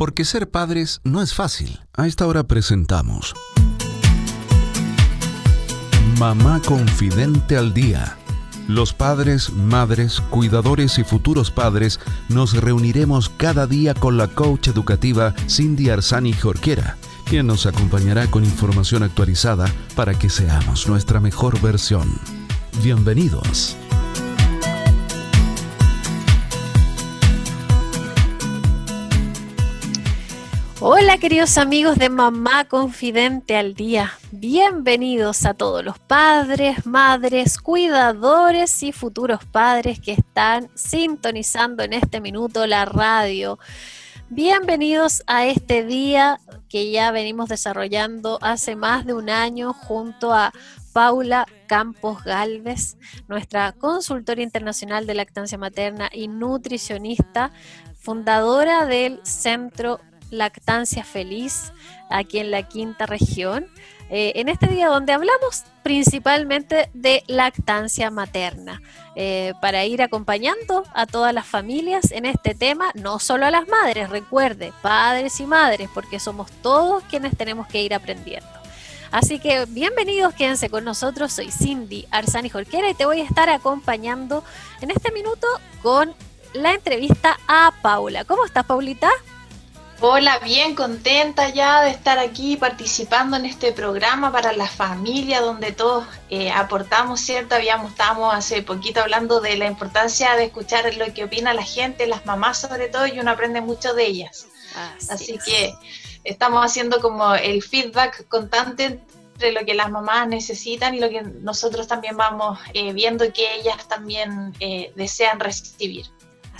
porque ser padres no es fácil. A esta hora presentamos Mamá Confidente al Día. Los padres, madres, cuidadores y futuros padres nos reuniremos cada día con la coach educativa Cindy Arzani Jorquera, quien nos acompañará con información actualizada para que seamos nuestra mejor versión. Bienvenidos. Hola queridos amigos de Mamá Confidente al Día. Bienvenidos a todos los padres, madres, cuidadores y futuros padres que están sintonizando en este minuto la radio. Bienvenidos a este día que ya venimos desarrollando hace más de un año junto a Paula Campos Galvez, nuestra consultora internacional de lactancia materna y nutricionista, fundadora del Centro Lactancia Feliz aquí en la quinta región. Eh, en este día donde hablamos principalmente de lactancia materna, eh, para ir acompañando a todas las familias en este tema, no solo a las madres, recuerde, padres y madres, porque somos todos quienes tenemos que ir aprendiendo. Así que bienvenidos, quédense con nosotros. Soy Cindy Arzani Jorquera y te voy a estar acompañando en este minuto con la entrevista a Paula. ¿Cómo estás, Paulita? Hola, bien contenta ya de estar aquí participando en este programa para la familia, donde todos eh, aportamos, ¿cierto? Habíamos, estábamos hace poquito hablando de la importancia de escuchar lo que opina la gente, las mamás sobre todo, y uno aprende mucho de ellas. Así, que estamos haciendo como el feedback constante entre lo que las mamás necesitan y lo que nosotros también vamos eh, viendo que ellas también eh, desean recibir.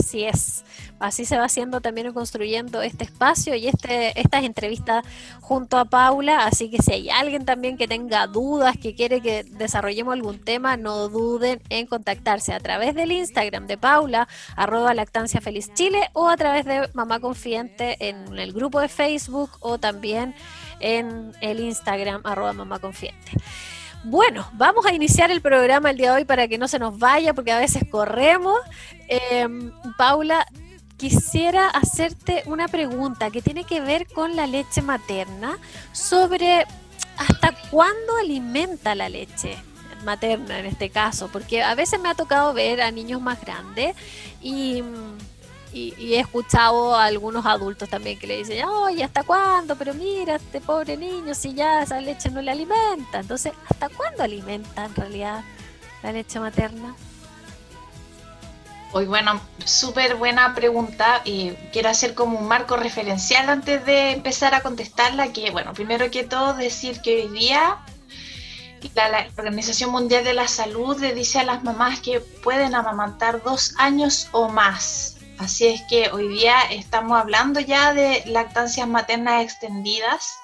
Así es así se va haciendo también construyendo este espacio y este, estas entrevistas junto a Paula. Así que si hay alguien también que tenga dudas, que quiere que desarrollemos algún tema, no duden en contactarse a través del Instagram de Paula, arroba lactancia feliz Chile, o a través de Mamá Confiante en el grupo de Facebook o también en el Instagram arroba mamá confiante. Bueno, vamos a iniciar el programa el día de hoy para que no se nos vaya, porque a veces corremos. Em, Paula, quisiera hacerte una pregunta que tiene que ver con la leche materna, sobre hasta cuándo alimenta la leche materna en este caso, porque a veces me ha tocado ver a niños más grandes y, he escuchado a algunos adultos también que le dicen, oye, ¿hasta cuándo? Pero mira, este pobre niño, si ya esa leche no le alimenta. Entonces, ¿hasta cuándo alimenta en realidad la leche materna? Hoy, bueno, súper buena pregunta y quiero hacer como un marco referencial antes de empezar a contestarla, que bueno, primero que todo decir que hoy día la, Organización Mundial de la Salud le dice a las mamás que pueden amamantar dos años o más. Así es que hoy día estamos hablando ya de lactancias maternas extendidas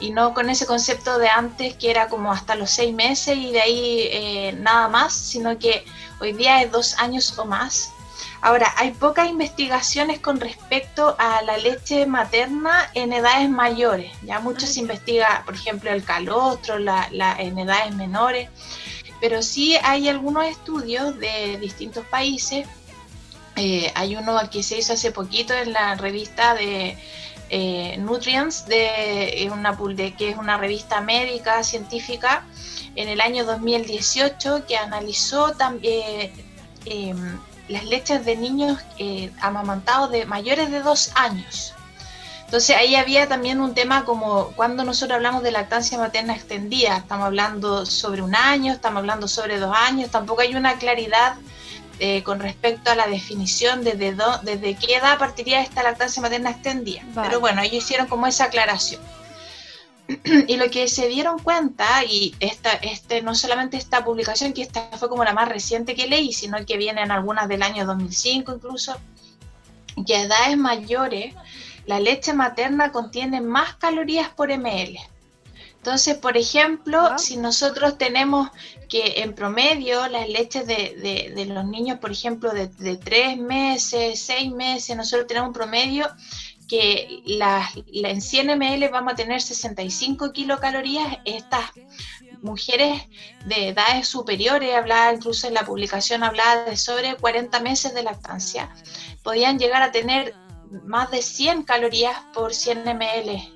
y no con ese concepto de antes que era como hasta los seis meses y de ahí eh, nada más, sino que hoy día es dos años o más. Ahora, hay pocas investigaciones con respecto a la leche materna en edades mayores. Ya mucho se investiga, por ejemplo, el calostro, la, en edades menores, pero sí hay algunos estudios de distintos países. Eh, hay uno que se hizo hace poquito en la revista de eh, Nutrients, de, una, de, que es una revista médica científica, en el año 2018 que analizó también em, las leches de niños eh, amamantados de mayores de dos años. Entonces ahí había también un tema como cuando nosotros hablamos de lactancia materna extendida, estamos hablando sobre un año, estamos hablando sobre dos años, tampoco hay una claridad eh, con respecto a la definición de desde, desde qué edad partiría esta lactancia materna extendida. Pero bueno, ellos hicieron como esa aclaración. y lo que se dieron cuenta, y esta, este, no solamente esta publicación, que esta fue como la más reciente que leí, sino que vienen algunas del año 2005 incluso, que a edades mayores la leche materna contiene más calorías por ml. Entonces, por ejemplo, si nosotros tenemos que en promedio las leches de, de, los niños, por ejemplo, de, de, tres meses, seis meses, nosotros tenemos un promedio que la, en 100 ml vamos a tener 65 kilocalorías. Estas mujeres de edades superiores, hablaba incluso en la publicación, hablaba de sobre 40 meses de lactancia, podían llegar a tener más de 100 calorías por 100 ml.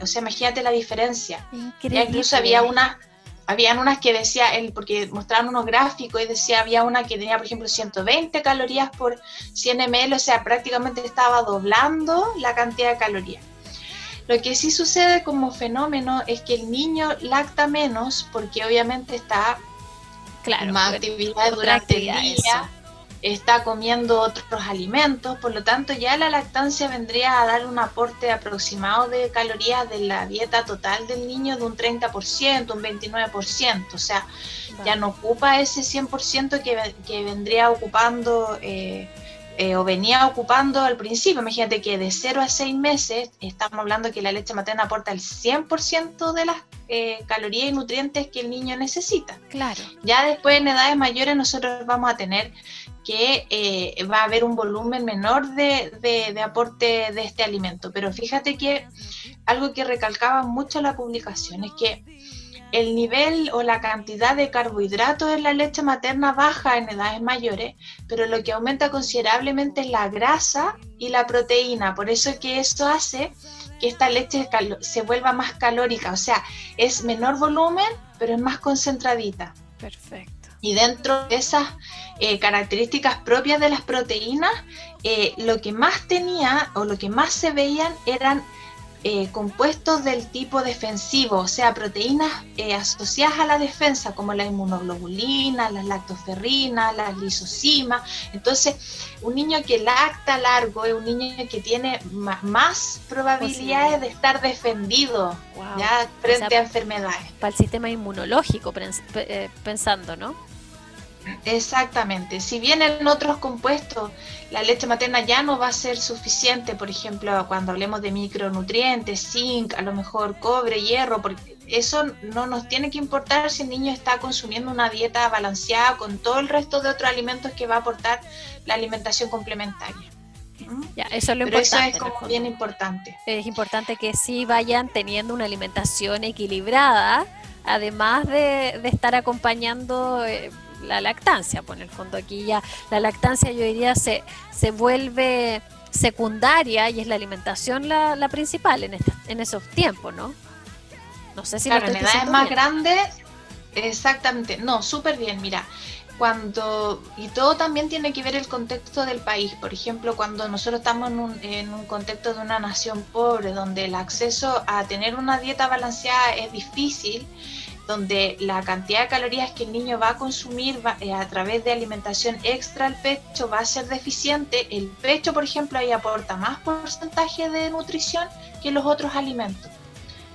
O sea, imagínate la diferencia. Ya incluso había una habían unas que decía, él, porque mostraron unos gráficos y decía, había una que tenía, por ejemplo, 120 calorías por 100 ml, o sea, prácticamente estaba doblando la cantidad de calorías. Lo que sí sucede como fenómeno es que el niño lacta menos porque obviamente está claro, más actividad durante el día, está comiendo otros alimentos, por lo tanto ya la lactancia vendría a dar un aporte aproximado de calorías de la dieta total del niño de un 30%, un 29%, o sea, ya no ocupa ese 100% que, que vendría ocupando... Eh, eh, o venía ocupando al principio. Imagínate que de 0 a 6 meses estamos hablando que la leche materna aporta el 100% de las eh, calorías y nutrientes que el niño necesita. Claro. Ya después en edades mayores nosotros vamos a tener que eh, va a haber un volumen menor de, de, aporte de este alimento. Pero fíjate que algo que recalcaba mucho la publicación es que el nivel o la cantidad de carbohidratos en la leche materna baja en edades mayores, pero lo que aumenta considerablemente es la grasa y la proteína. Por eso es que esto hace que esta leche se vuelva más calórica, o sea, es menor volumen, pero es más concentradita. Perfecto. Y dentro de esas eh, características propias de las proteínas, eh, lo que más tenía o lo que más se veían eran eh, compuestos del tipo defensivo, o sea, proteínas eh, asociadas a la defensa, como la inmunoglobulina, las lactoferrinas, las lisosimas. Entonces, un niño que lacta largo es un niño que tiene más, probabilidades de estar defendido ya frente a enfermedades. Para el sistema inmunológico, pensando, ¿no? Exactamente. Si bien en otros compuestos la leche materna ya no va a ser suficiente, por ejemplo, cuando hablemos de micronutrientes, zinc, a lo mejor cobre, hierro, porque eso no nos tiene que importar si el niño está consumiendo una dieta balanceada con todo el resto de otros alimentos que va a aportar la alimentación complementaria. Ya, eso es lo Pero importante. Eso es como bien importante. Es importante que sí vayan teniendo una alimentación equilibrada, además de, estar acompañando eh, la lactancia, pues en el fondo aquí ya la lactancia yo diría se, se vuelve secundaria y es la alimentación la, la principal en, en esos tiempos, ¿no? No sé si claro, en edades más grande exactamente, no, súper bien, mira, cuando, y todo también tiene que ver el contexto del país, por ejemplo, cuando nosotros estamos en un, en un contexto de una nación pobre, donde el acceso a tener una dieta balanceada es difícil, donde la cantidad de calorías que el niño va a consumir eh, a través de alimentación extra al pecho va a ser deficiente, el pecho, por ejemplo, ahí aporta más porcentaje de nutrición que los otros alimentos.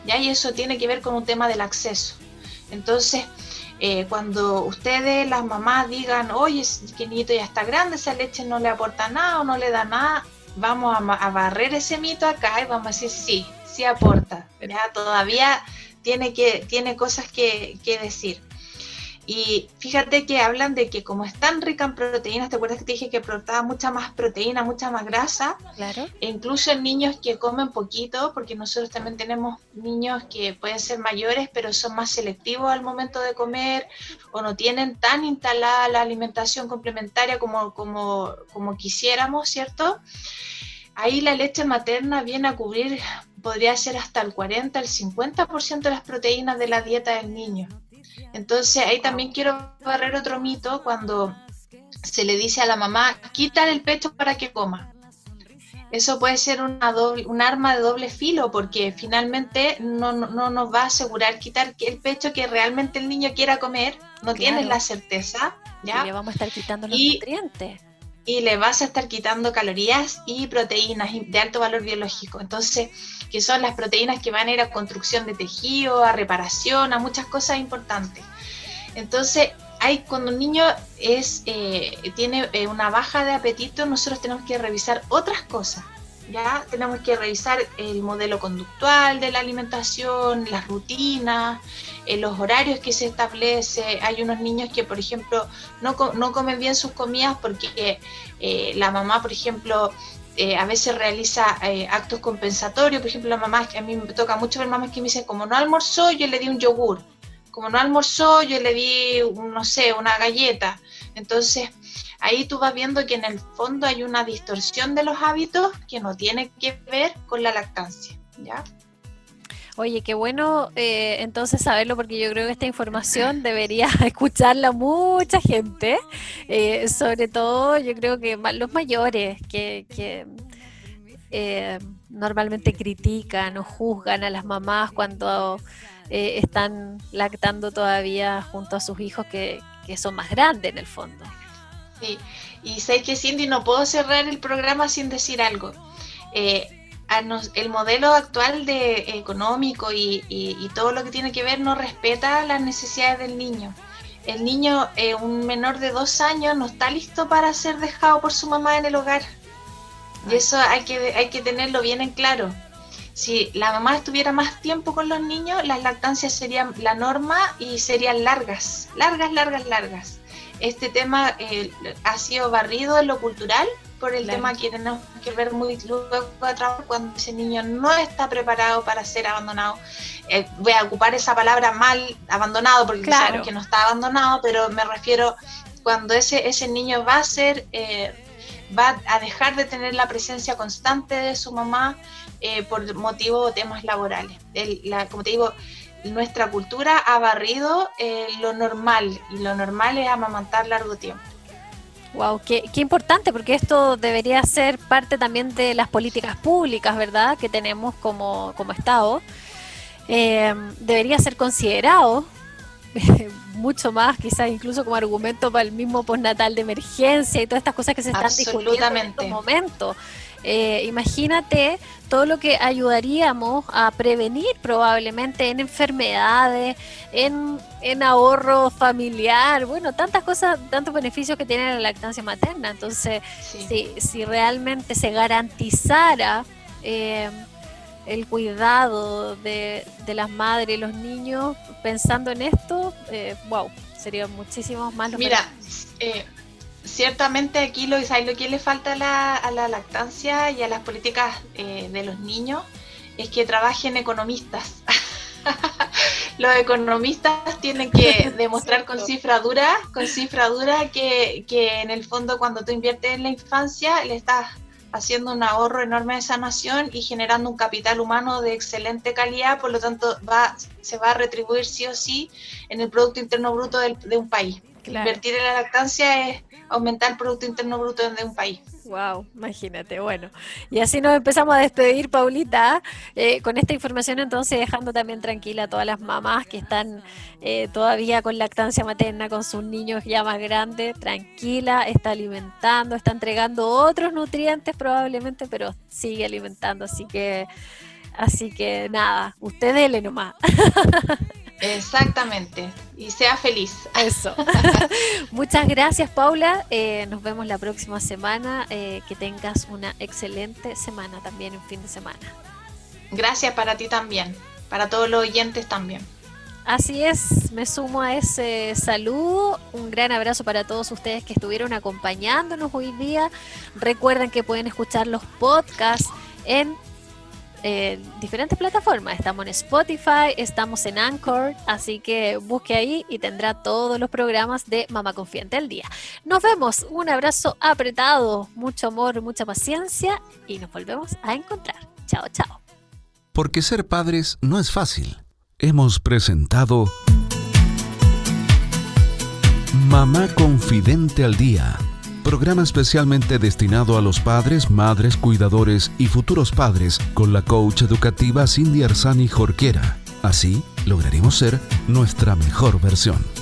¿ya? Y eso tiene que ver con un tema del acceso. Entonces, eh, cuando ustedes, las mamás, digan, oye, que niñito ya está grande, esa leche no le aporta nada o no le da nada, vamos a, a barrer ese mito acá y vamos a decir, sí, sí aporta. ¿ya? Todavía tiene, que, tiene cosas que, decir. Y fíjate que hablan de que como es tan rica en proteínas, ¿te acuerdas que te dije que aportaba mucha más proteína, mucha más grasa? Claro. E incluso en niños que comen poquito, porque nosotros también tenemos niños que pueden ser mayores, pero son más selectivos al momento de comer o no tienen tan instalada la alimentación complementaria como, como, como quisiéramos, ¿cierto? Ahí la leche materna viene a cubrir podría ser hasta el 40, el 50% de las proteínas de la dieta del niño. Entonces ahí también quiero barrer otro mito cuando se le dice a la mamá, quítale el pecho para que coma. Eso puede ser una doble, un arma de doble filo porque finalmente no, no, nos va a asegurar quitar el pecho que realmente el niño quiera comer, no tiene la certeza. ¿ya? Y le vamos a estar quitando los nutrientes y le vas a estar quitando calorías y proteínas de alto valor biológico. Entonces, que son las proteínas que van a ir a construcción de tejido, a reparación, a muchas cosas importantes. Entonces, hay, cuando un niño es, eh, tiene eh, una baja de apetito, nosotros tenemos que revisar otras cosas. ¿ya? Tenemos que revisar el modelo conductual de la alimentación, las rutinas, eh, los horarios que se establece. Hay unos niños que, por ejemplo, no, no comen bien sus comidas porque eh, la mamá, por ejemplo, eh, a veces realiza actos compensatorios. Por ejemplo, la mamá, a mí me toca mucho ver mamás que me dicen, como no almorzó, yo le di un yogur. Como no almorzó, yo le di, no sé, una galleta. Entonces, ahí tú vas viendo que en el fondo hay una distorsión de los hábitos que no tiene que ver con la lactancia, ¿ya? Oye, qué bueno eh, entonces saberlo porque yo creo que esta información debería escucharla mucha gente, eh, sobre todo yo creo que los mayores que, eh, normalmente critican o juzgan a las mamás cuando están lactando todavía junto a sus hijos que, que son más grandes en el fondo. Sí, y sé que Cindy no puedo cerrar el programa sin decir algo. Eh, el modelo actual de económico y, todo lo que tiene que ver no respeta las necesidades del niño. El niño, eh, un menor de dos años, no está listo para ser dejado por su mamá en el hogar. Y eso hay que, hay que tenerlo bien en claro. Si la mamá estuviera más tiempo con los niños, las lactancias serían la norma y serían largas, largas, largas, largas. Este tema eh, ha sido barrido en lo cultural por el tema que tenemos que ver muy luego atrás cuando ese niño no está preparado para ser abandonado. Eh, voy a ocupar esa palabra mal abandonado porque claro. que no está abandonado, pero me refiero cuando ese, ese niño va a ser, eh, va a dejar de tener la presencia constante de su mamá eh, por motivo de temas laborales. la, como te digo, nuestra cultura ha barrido lo normal y lo normal es amamantar largo tiempo. Wow, qué, importante, porque esto debería ser parte también de las políticas públicas, ¿verdad?, que tenemos como, como Estado. Eh, debería ser considerado mucho más, quizás incluso como argumento para el mismo postnatal de emergencia y todas estas cosas que se están discutiendo en estos momentos. Eh, imagínate todo lo que ayudaríamos a prevenir probablemente en enfermedades, en, ahorro familiar, bueno, tantas cosas, tantos beneficios que tiene la lactancia materna. Entonces, si, si realmente se garantizara eh, el cuidado de, las madres y los niños pensando en esto, eh, wow, serían muchísimos más los Mira, eh, ciertamente aquí lo, lo que le falta a la, a la lactancia y a las políticas eh, de los niños es que trabajen economistas. los economistas tienen que demostrar con cifra dura, con cifra dura que, que en el fondo cuando tú inviertes en la infancia le estás haciendo un ahorro enorme de sanación y generando un capital humano de excelente calidad, por lo tanto va, se va a retribuir sí o sí en el Producto Interno Bruto de un país. Invertir en la lactancia es aumentar el Producto Interno Bruto de un país. Wow, imagínate, bueno. Y así nos empezamos a despedir, Paulita, eh, con esta información entonces dejando también tranquila a todas las mamás que están eh, todavía con lactancia materna, con sus niños ya más grandes, tranquila, está alimentando, está entregando otros nutrientes probablemente, pero sigue alimentando, así que, así que nada, usted dele nomás. Exactamente. Y sea feliz. Eso. Muchas gracias, Paula. Eh, nos vemos la próxima semana. Eh, que tengas una excelente semana también, un fin de semana. Gracias para ti también. Para todos los oyentes también. Así es, me sumo a ese saludo. Un gran abrazo para todos ustedes que estuvieron acompañándonos hoy día. Recuerden que pueden escuchar los podcasts en eh, diferentes plataformas. Estamos en Spotify, estamos en Anchor, así que busque ahí y tendrá todos los programas de Mamá Confiante al día. Nos vemos, un abrazo apretado, mucho amor, mucha paciencia y nos volvemos a encontrar. Chao, chao. Porque ser padres no es fácil. Hemos presentado Mamá Confidente al Día programa especialmente destinado a los padres, madres, cuidadores y futuros padres con la coach educativa Cindy Arzani Jorquera. Así lograremos ser nuestra mejor versión.